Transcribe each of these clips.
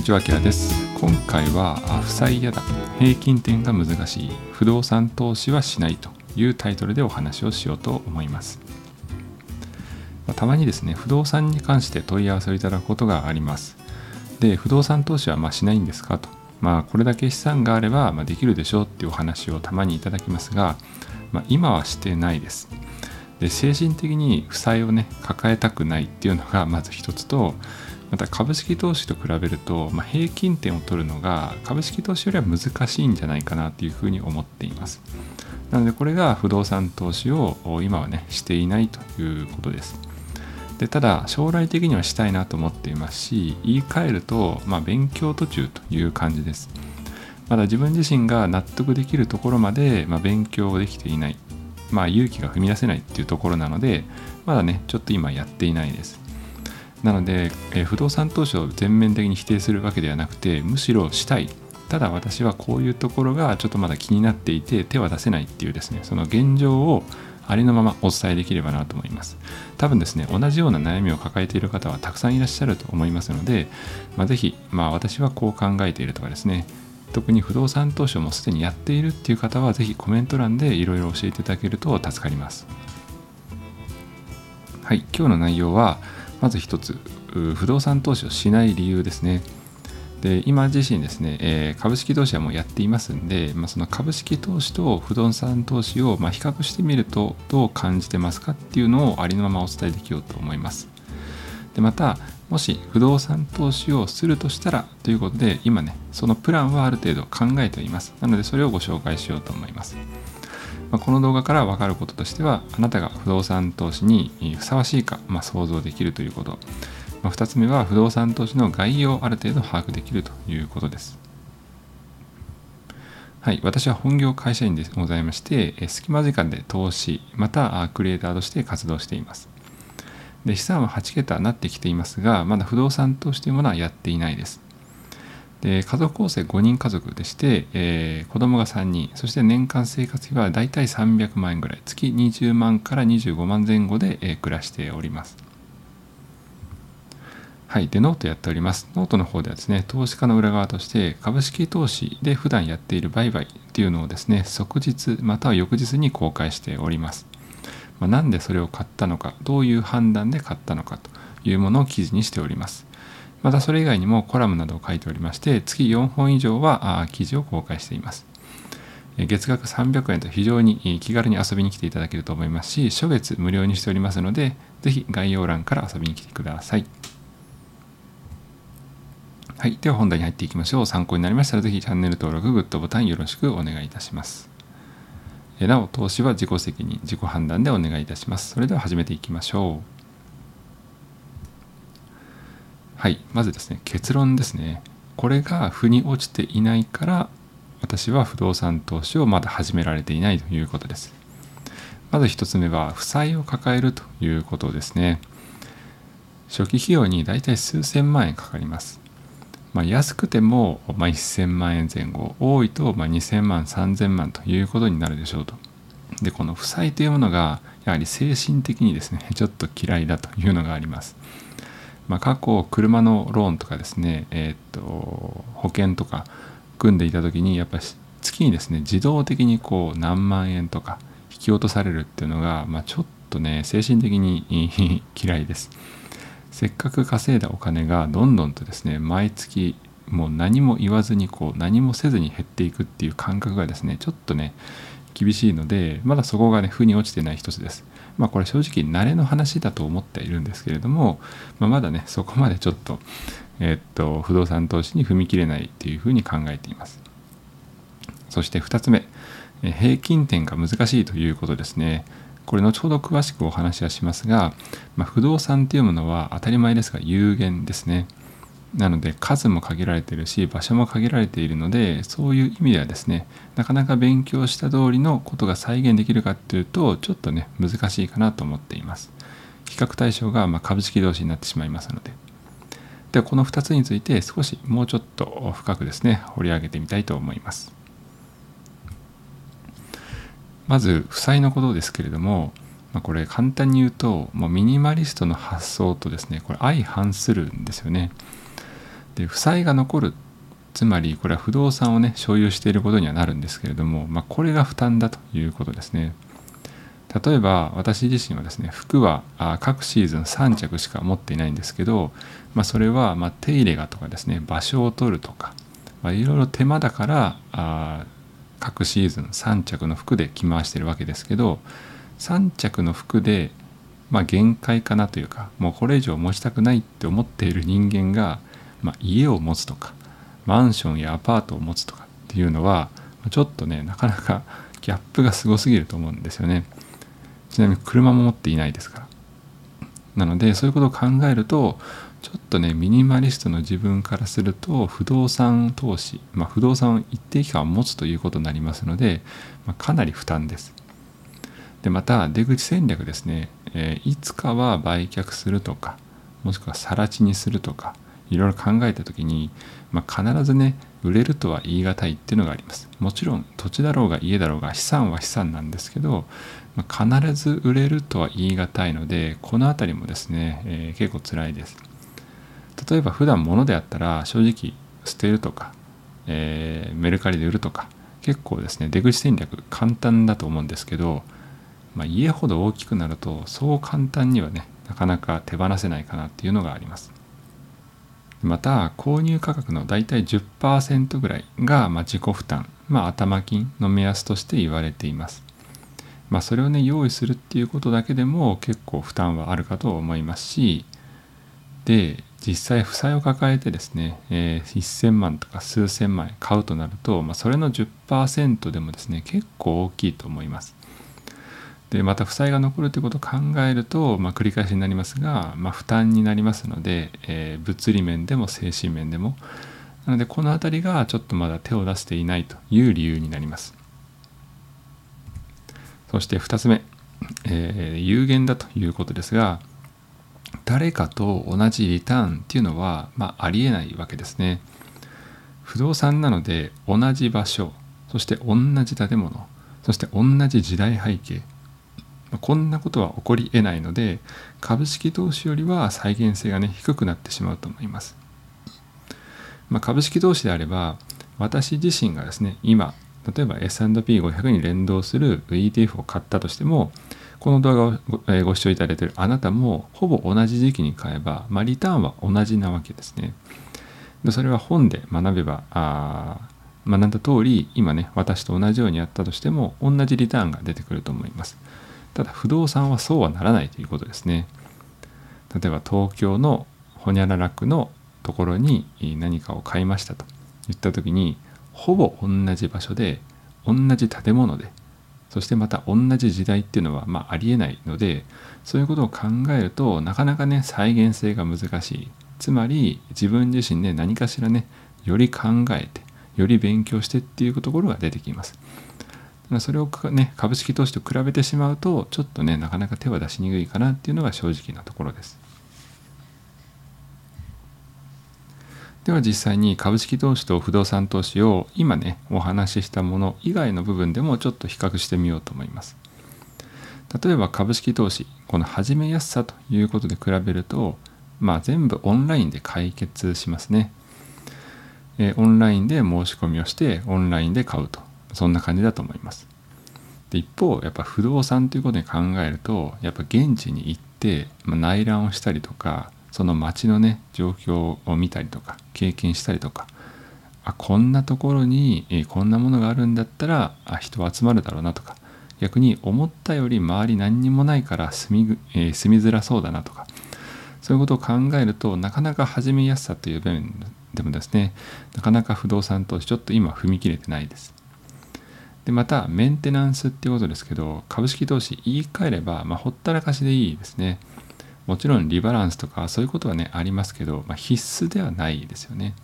にちは、キラです。今回は、負債やだ、平均点が難しい、不動産投資はしないというタイトルでお話をしようと思います。またまにですね、不動産に関して問い合わせをいただくことがあります。で、不動産投資はましないんですかと。まあ、これだけ資産があれば、まできるでしょうっていうお話をたまにいただきますが、まあ、今はしてないです。で精神的に負債をね抱えたくないっていうのがまず一つとまた株式投資と比べると、まあ、平均点を取るのが株式投資よりは難しいんじゃないかなっていうふうに思っています。なのでこれが不動産投資を今はねしていないということです。でただ将来的にはしたいなと思っていますし言い換えると、まあ、勉強途中という感じです。まだ自分自身が納得できるところまで、まあ、勉強できていない。まあ、勇気が踏み出せないっていうところなのでまだねちょっと今やっていないです。なので、えー、不動産投資を全面的に否定するわけではなくてむしろしたい。ただ私はこういうところがちょっとまだ気になっていて手は出せないっていうですねその現状をありのままお伝えできればなと思います。多分ですね同じような悩みを抱えている方はたくさんいらっしゃると思いますので、まあ、ぜひ、まあ、私はこう考えているとかですね特に不動産投資をもうすでにやっているっていう方はぜひコメント欄でいろいろ教えていただけると助かります。はい今日の内容はまず一つ不動産投資をしない理由ですね。で今自身ですね、えー、株式投資はもうやっていますんで、まあ、その株式投資と不動産投資をま比較してみるとどう感じてますかっていうのをありのままお伝えできようと思います。でまたもし不動産投資をするとしたらということで今ねそのプランはある程度考えております。なのでそれをご紹介しようと思います、まあ、この動画から分かることとしてはあなたが不動産投資にふさわしいか、まあ、想像できるということ、まあ、2つ目は不動産投資の概要をある程度把握できるということです。はい、私は本業会社員でございまして、隙間時間で投資、またクリエイターとして活動しています。で資産は8桁になってきていますがまだ不動産投資というものはやっていないです。で家族構成5人家族でして、えー、子供が3人そして年間生活費はだいたい300万円ぐらい月20万から25万前後で、えー、暮らしておりますはい。で、ノートやっております。ノートの方ではですね、投資家の裏側として、株式投資で普段やっている売買っていうのをですね、即日または翌日に公開しております。まあ、なんでそれを買ったのかどういう判断で買ったのかというものを記事にしておりますまたそれ以外にもコラムなどを書いておりまして月4本以上は記事を公開しています月額300円と非常に気軽に遊びに来ていただけると思いますし初月無料にしておりますのでぜひ概要欄から遊びに来てくださいはい。では本題に入っていきましょう。参考になりましたらぜひチャンネル登録、グッドボタンよろしくお願いいたします。なお投資は自己責任自己判断でお願いいたしますそれでは始めていきましょうはいまずですね結論ですね。これが腑に落ちていないから私は不動産投資をまだ始められていないということです。まず1つ目は負債を抱えるということですね。初期費用にだいたい数千万円かかります。まあ、安くても、ま、1000万円前後多いと、ま、2000万3000万ということになるでしょうと。でこの負債というものがやはり精神的にですねちょっと嫌いだというのがあります、まあ、過去車のローンとかですねえー、と保険とか組んでいた時にやっぱり月にですね自動的にこう何万円とか引き落とされるっていうのが、まあ、ちょっとね精神的に 嫌いです。せっかく稼いだお金がどんどんとですね毎月もう何も言わずにこう何もせずに減っていくっていう感覚がですねちょっとね厳しいのでまだそこがね負に落ちてない一つです。まあこれ正直慣れの話だと思っているんですけれども、まあ、まだねそこまでちょっとえー、っと不動産投資に踏み切れないっていうふうに考えていますそして2つ目平均点が難しいということですねこれ後ほど詳しくお話はしますが、まあ、不動産っていうものは当たり前ですが有限ですね。なので数も限られているし場所も限られているのでそういう意味ではですねなかなか勉強した通りのことが再現できるかっていうとちょっとね難しいかなと思っています。比較対象がま株式同士になってしまいますので。ではこの2つについて少しもうちょっと深くですね掘り上げてみたいと思います。まず負債のことですけれども、ま、これ簡単に言うともうミニマリストの発想とですねこれ相反するんですよね。で負債が残るつまりこれは不動産をね所有していることにはなるんですけれども、まあ、これが負担だということですね。例えば私自身はですね服は各シーズン3着しか持っていないんですけど、まあ、それはま手入れがとかですね場所を取るとか、まあ、いろいろ手間だからあ各シーズン3着の服で着回してるわけですけど3着の服でま限界かなというかもうこれ以上持ちたくないって思っている人間が、まあ、家を持つとかマンションやアパートを持つとかっていうのはちょっとねなかなかギャップがすごすぎると思うんですよね。ちなみに車も持っていないですから。なのでそういうことを考えるとちょっとねミニマリストの自分からすると不動産投資、まあ、不動産を一定期間持つということになりますので、まあ、かなり負担です。でまた出口戦略ですね、えー、いつかは売却するとかもしくは更地にするとかいろいろ考えた時に、まあ、必ずね売れるとは言い難いっていうのがあります。もちろん土地だろうが家だろうが資産は資産なんですけどま必ず売れるとは言い難いのでこの辺りもですね、えー、結構辛いです。例えば普段物であったら正直捨てるとか、えー、メルカリで売るとか結構ですね出口戦略簡単だと思うんですけど、まあ、家ほど大きくなるとそう簡単にはねなかなか手放せないかなっていうのがあります。また購入価格の大体10%ぐらいが、まあ、自己負担、まあ、頭金の目安として言われていますまあ、それをね用意するっていうことだけでも結構負担はあるかと思いますしで実際負債を抱えてですね、えー、1000万とか数千万円買うとなると、まあ、それの10%でもですね結構大きいと思います。でまた負債が残るということを考えると、まあ、繰り返しになりますが、まあ、負担になりますので、えー、物理面でも精神面でもなのでこの辺りがちょっとまだ手を出していないという理由になります。そして2つ目、えー、有限だということですが誰かと同じリターンっていうのは、まあ、ありえないわけですね。不動産なので同じ場所そして同じ建物そして同じ時代背景こんなことは起こりえないので株式投資よりは再現性がね低くなってしまうと思います。まあ、株式投資であれば私自身がですね今例えば S&P500 に連動する ETF を買ったとしてもこの動画をごえご視聴いただいているあなたもほぼ同じ時期に買えば、まあ、リターンは同じなわけですね。でそれは本で学べばあ学んだ通り今ね私と同じようにやったとしても同じリターンが出てくると思います。ただ不動産はそうはならないということですね。例えば東京のホニャララ区のところに何かを買いましたと言った時にほぼ同じ場所で同じ建物でそしてまた同じ時代っていうのはまあありえないのでそういうことを考えるとなかなかね再現性が難しいつまり自分自身で何かしらねより考えてより勉強してっていうところが出てきますそれをね株式投資と比べてしまうとちょっとねなかなか手は出しにくいかなっていうのが正直なところです。では実際に株式投資と不動産投資を今ねお話ししたもの以外の部分でもちょっと比較してみようと思います。例えば株式投資この始めやすさということで比べるとまあ全部オンラインで解決しますね。えオンラインで申し込みをしてオンラインで買うと。そんな感じだと思いますで一方やっぱ不動産ということに考えるとやっぱ現地に行って、まあ、内覧をしたりとかその街のね状況を見たりとか経験したりとかあこんなところに、えこんなものがあるんだったらあ人集まるだろうなとか逆に思ったより周り何にもないから住み,、えー、住みづらそうだなとかそういうことを考えるとなかなか始めやすさという面でもですねなかなか不動産投資ちょっと今踏み切れてないです。でまたメンテナンスっていうことですけど株式投資言い換えれば、まあ、ほったらかしでいいですね。もちろんリバランスとかそういうことはねありますけど、まあ、必須ではないですよね。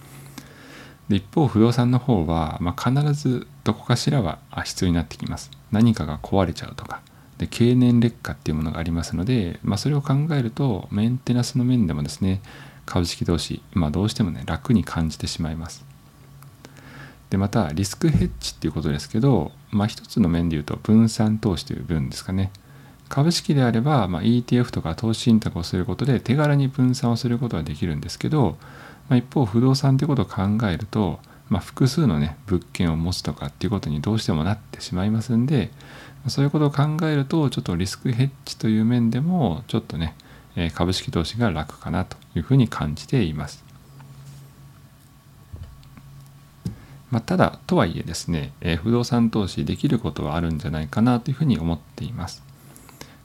で一方不動産の方は、まあ、必ずどこかしらは必要になってきます。何かが壊れちゃうとかで経年劣化っていうものがありますので、まあ、それを考えるとメンテナンスの面でもですね株式投資、まあ、どうしてもね楽に感じてしまいます。でまたリスクヘッジっていうことですけど、まあ、一つの面で言うと分散投資という分ですかね株式であれば、まあ、ETF とか投資信託をすることで手軽に分散をすることができるんですけど、まあ、一方不動産ということを考えると、まあ、複数のね物件を持つとかっていうことにどうしてもなってしまいますんでそういうことを考えるとちょっとリスクヘッジという面でもちょっとね株式投資が楽かなというふうに感じています。まあ、ただとはいえですね、え不動産投資できることはあるんじゃないかなというふうに思っています。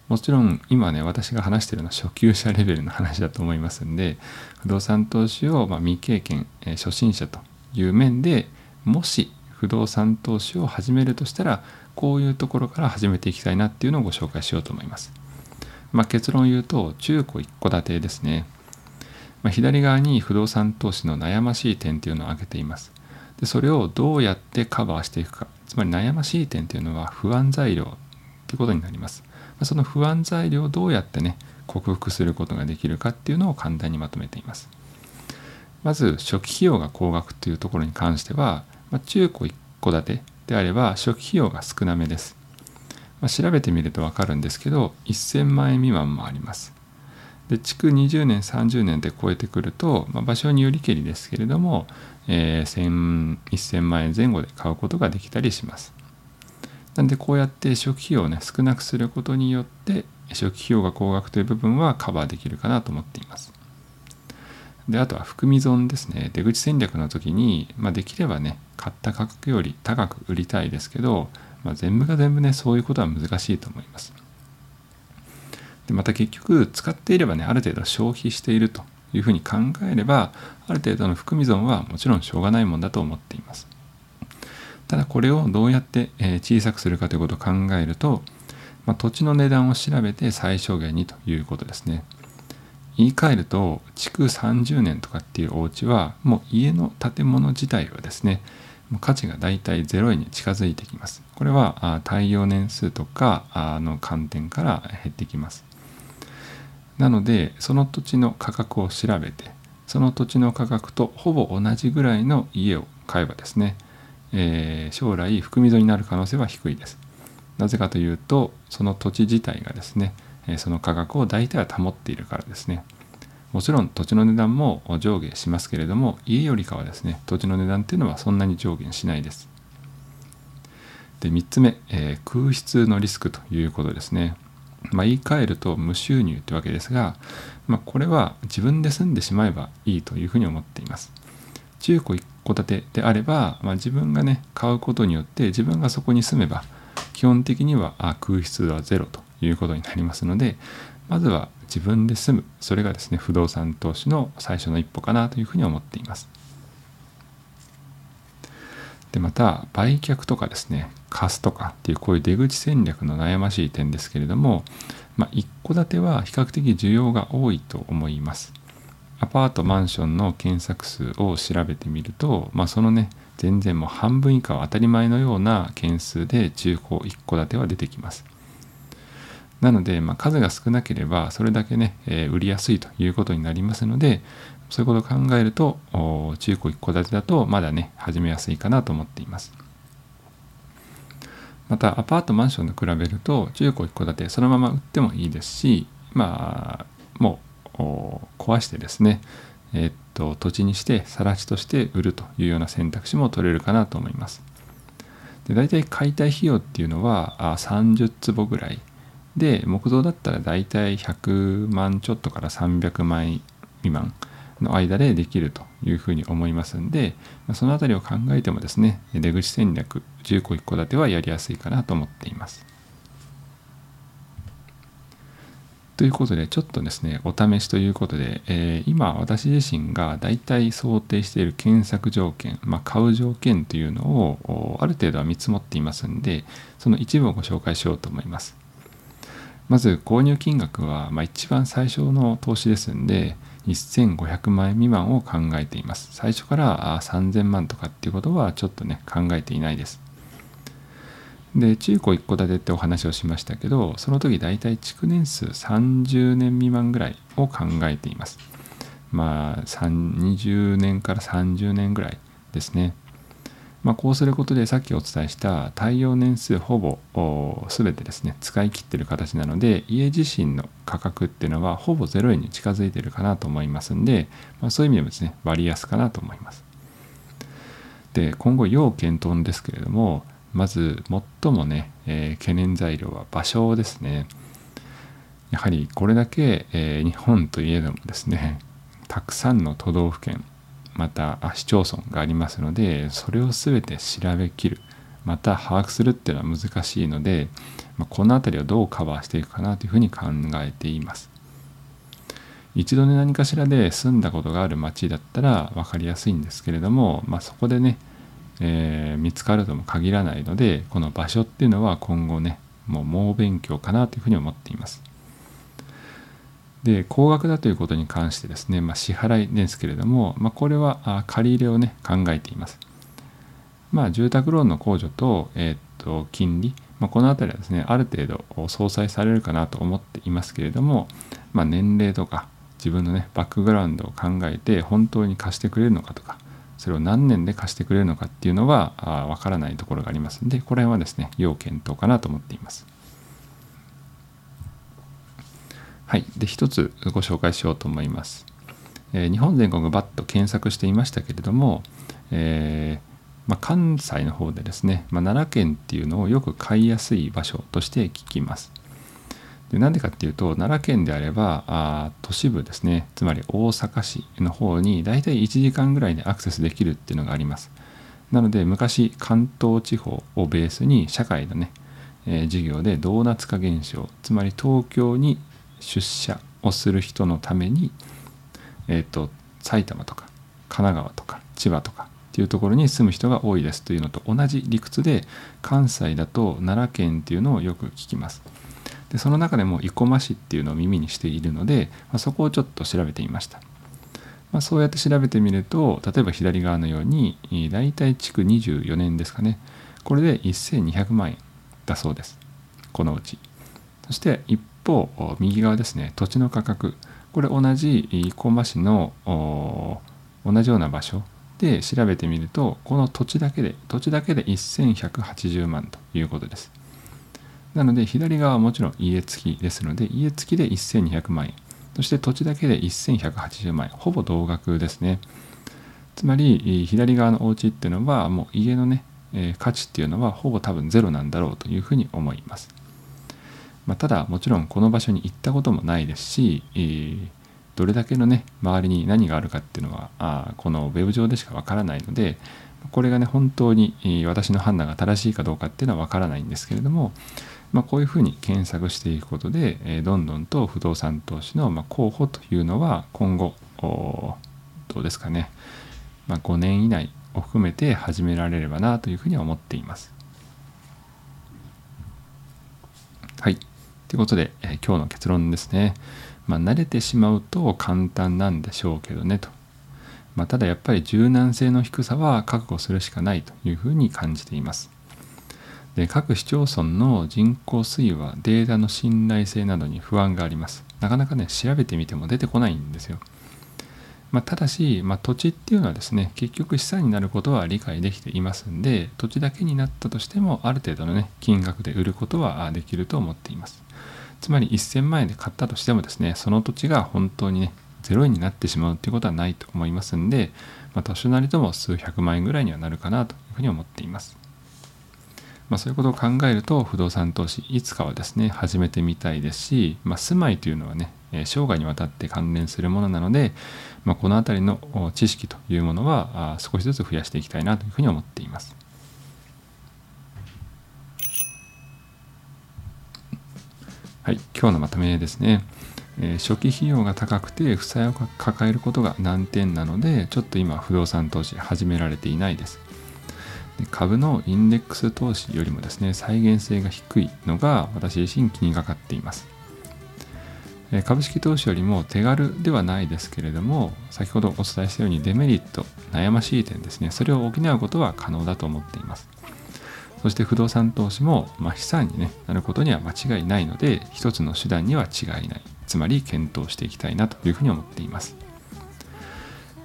もちろん今ね私が話しているのは初級者レベルの話だと思いますんで不動産投資をま未経験、え初心者という面でもし不動産投資を始めるとしたらこういうところから始めていきたいなっていうのをご紹介しようと思います。まあ、結論を言うと中古一戸建てですね。まあ、左側に不動産投資の悩ましい点っていうのを挙げています。でそれをどうやってカバーしていくかつまり悩ましい点っていうのは不安材料ということになります。その不安材料をどうやってね克服することができるかっていうのを簡単にまとめています。まず初期費用が高額というところに関しては、まあ、中古一戸建てであれば初期費用が少なめです。まあ、調べてみると分かるんですけど1000万円未満もあります。で築20年30年で超えてくると、まあ、場所によりけりですけれども、えー、1000万円前後で買うことができたりします。なんでこうやって初期費用をね少なくすることによって初期費用が高額という部分はカバーできるかなと思っています。であとは含み損ですね出口戦略の時に、まあ、できればね買った価格より高く売りたいですけど、まあ、全部が全部ねそういうことは難しいと思いますでまた結局使っていればねある程度消費しているというふうに考えればある程度の含み損はもちろんしょうがないもんだと思っていますただこれをどうやって小さくするかということを考えると、まあ、土地の値段を調べて最小限にということですね言い換えると築30年とかっていうお家はもう家の建物自体はですね価値がだいたい0円に近づいてきます。これは耐用年数とかの観点から減ってきます。なのでその土地の価格を調べてその土地の価格とほぼ同じぐらいの家を買えばですね、えー、将来含み損になる可能性は低いです。なぜかというとその土地自体がですねその価格を大体は保っているからですね。もちろん土地の値段も上下しますけれども家よりかはですね土地の値段っていうのはそんなに上下しないです。で3つ目、えー、空室のリスクということですね。まあ、言い換えると無収入ってわけですが、まあ、これは自分で住んでしまえばいいというふうに思っています。中古一戸建てであれば、まあ、自分がね買うことによって自分がそこに住めば基本的には空室はゼロということになりますのでまずは自分で住むそれがですね不動産投資の最初の一歩かなというふうに思っています。でまた売却とかですね貸すとかっていうこういう出口戦略の悩ましい点ですけれども、まあ、一戸建ては比較的需要が多いと思います。アパートマンションの検索数を調べてみると、まあ、そのね全然もう半分以下は当たり前のような件数で中古一戸建ては出てきます。なので、まあ、数が少なければそれだけね、えー、売りやすいということになりますのでそういうことを考えると中古一戸建てだとまだね始めやすいかなと思っています。またアパートマンションと比べると中古一戸建てそのまま売ってもいいですしまあもう壊してですねえ、っと土地にして更地として売るというような選択肢も取れるかなと思います。で大体解体費用っていうのは30坪ぐらいで木造だったら大体100万ちょっとから300万未満の間でできるというふうに思いますんでその辺りを考えてもですね出口戦略10個1戸建てはやりやすいかなと思っています。ということでちょっとですねお試しということで、えー、今私自身が大体想定している検索条件、まあ、買う条件というのをある程度は見積もっていますんでその一部をご紹介しようと思います。まず購入金額は、まあ、一番最初の投資ですんで1500万円未満を考えています。最初から3000万とかっていうことはちょっとね考えていないです。で中古一戸建てってお話をしましたけどその時大体築年数30年未満ぐらいを考えています。まあ20年から30年ぐらいですね。まあ、こうすることでさっきお伝えした耐用年数ほぼ全てですね使い切ってる形なので家自身の価格っていうのはほぼ0円に近づいてるかなと思いますんで、まあ、そういう意味でもですね割安かなと思います。で今後要検討ですけれどもまず最もね、えー、懸念材料は場所ですね。やはりこれだけ、えー、日本といえどもですねたくさんの都道府県また市町村がありますのでそれを全て調べきる。また把握するっていうのは難しいので、ま、この辺りをどうカバーしていくかなというふうに考えています。一度ね何かしらで住んだことがある町だったら分かりやすいんですけれども、まあ、そこでね、えー、見つかるとも限らないのでこの場所っていうのは今後ねもう猛勉強かなというふうに思っています。で高額だということに関してですね、まあ、支払いですけれども、まあ、これは借り入れをね考えています。まあ、住宅ローンの控除と,、えー、っと金利、まあ、この辺りはですねある程度相殺されるかなと思っていますけれども、まあ、年齢とか自分のねバックグラウンドを考えて本当に貸してくれるのかとかそれを何年で貸してくれるのかっていうのはわからないところがありますのでこれはですね要検討かなと思っています。はい。で、一つご紹介しようと思います。えー、日本全国バッと検索していましたけれども、えー、まあ、関西の方でですね、まあ、奈良県っていうのをよく買いやすい場所として聞きます。でなんでかっていうと奈良県であればあ都市部ですねつまり大阪市の方に大体1時間ぐらいでアクセスできるっていうのがあります。なので昔関東地方をベースに社会のね、えー、授業でドーナツ化現象つまり東京に出社をする人のために、えーと、埼玉とか神奈川とか千葉とかっていうところに住む人が多いですというのと同じ理屈で関西だと奈良県っていうのをよく聞きます。でその中でも生駒市っていうのを耳にしているので、まあ、そこをちょっと調べてみました。まあ、そうやって調べてみると例えば左側のように大体築24年ですかねこれで1200万円だそうですこのうちそして一方右側ですね土地の価格。これ同じ生駒市の同じような場所で調べてみるとこの土地だけで土地だけで1180万ということです。なので左側はもちろん家付きですので家付きで1200万円。そして土地だけで1180万円。ほぼ同額ですね。つまり左側のお家っていうのはもう家のね、価値っていうのはほぼ多分ゼロなんだろうというふうに思います。まあ、ただもちろんこの場所に行ったこともないですし、えー、どれだけのね周りに何があるかっていうのはあこのウェブ上でしかわからないのでこれがね本当に、私の判断が正しいかどうかっていうのはわからないんですけれども、まあ、こういうふうに検索していくことで、えー、どんどんと不動産投資の、ま、候補というのは今後どうですかね、まあ、5年以内を含めて始められればなというふうには思っています。はい。ということで、え、今日の結論ですね。まあ、慣れてしまうと簡単なんでしょうけどねと。まあ、ただやっぱり柔軟性の低さは覚悟するしかないというふうに感じています。で各市町村の人口推移はデータの信頼性などに不安があります。なかなかね、調べてみても出てこないんですよ。まあ、ただし、まあ、土地っていうのはですね結局資産になることは理解できていますんで土地だけになったとしてもある程度のね金額で売ることはできると思っていますつまり1000万円で買ったとしてもですねその土地が本当にね0円になってしまうっていうことはないと思いますんで、まあ、多少なりとも数百万円ぐらいにはなるかなというふうに思っていますまあ、そういうことを考えると不動産投資いつかはですね始めてみたいですし、まあ、住まいというのはね生涯にわたって関連するものなので、まあ、この辺りの知識というものは少しずつ増やしていきたいなというふうに思っています。はい、今日のまとめですね。えー、初期費用が高くて負債を抱えることが難点なので、ちょっと今不動産投資始められていないです。で株のインデックス投資よりもですね、再現性が低いのが私自身気にかかっています。株式投資よりも手軽ではないですけれども先ほどお伝えしたようにデメリット悩ましい点ですねそれを補うことは可能だと思っていますそして不動産投資も、まあ、資産に、ね、なることには間違いないので一つの手段には違いないつまり検討していきたいなというふうに思っています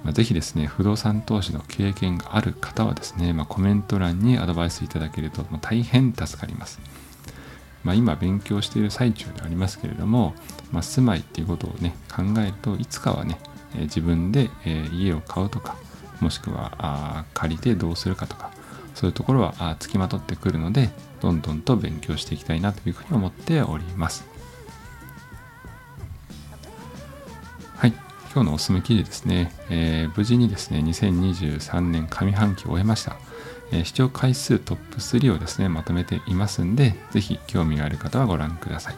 まあ、ぜひですね、不動産投資の経験がある方はですね、まあ、コメント欄にアドバイスいただけると、まあ、大変助かります。ま、今勉強している最中でありますけれども、ま、住まいっていうことをね、考えるといつかはね、え、自分で、え、家を買うとか、もしくはあ借りてどうするかとか、そういうところはあ付きまとってくるので、どんどんと勉強していきたいなというふうに思っております。はい、今日のおすすめ記事ですね、えー、無事にですね、2023年上半期を終えました。えー、視聴回数トップ3をですね、まとめていますんで、ぜひ興味がある方はご覧ください。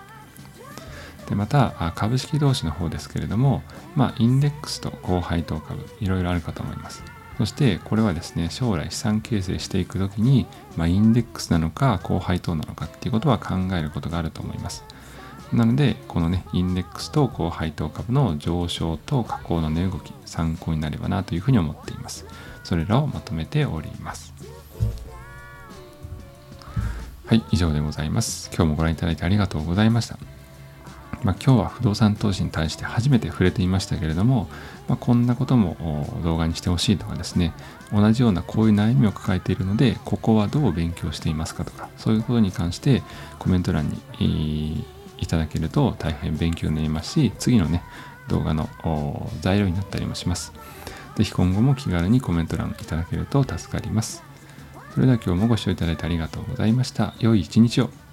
でまた、株式投資の方ですけれども、まあ、インデックスと高配当株、いろいろあるかと思います。そしてこれはですね将来資産形成していく時に、まあ、インデックスなのか高配当なのかっていうことは考えることがあると思います。なのでこのねインデックスと高配当株の上昇と下降の値動き参考になればなというふうに思っています。それらをまとめております。はい以上でございます。今日もご覧いただいてありがとうございました。まあ、今日は不動産投資に対して初めて触れていましたけれども、まあ、こんなことも動画にしてほしいとかですね同じようなこういう悩みを抱えているのでここはどう勉強していますかとかそういうことに関してコメント欄にいただけると大変勉強になりますし次のね動画の材料になったりもします。是非今後も気軽にコメント欄いただけると助かります。それでは今日もご視聴いただいてありがとうございました。良い一日を。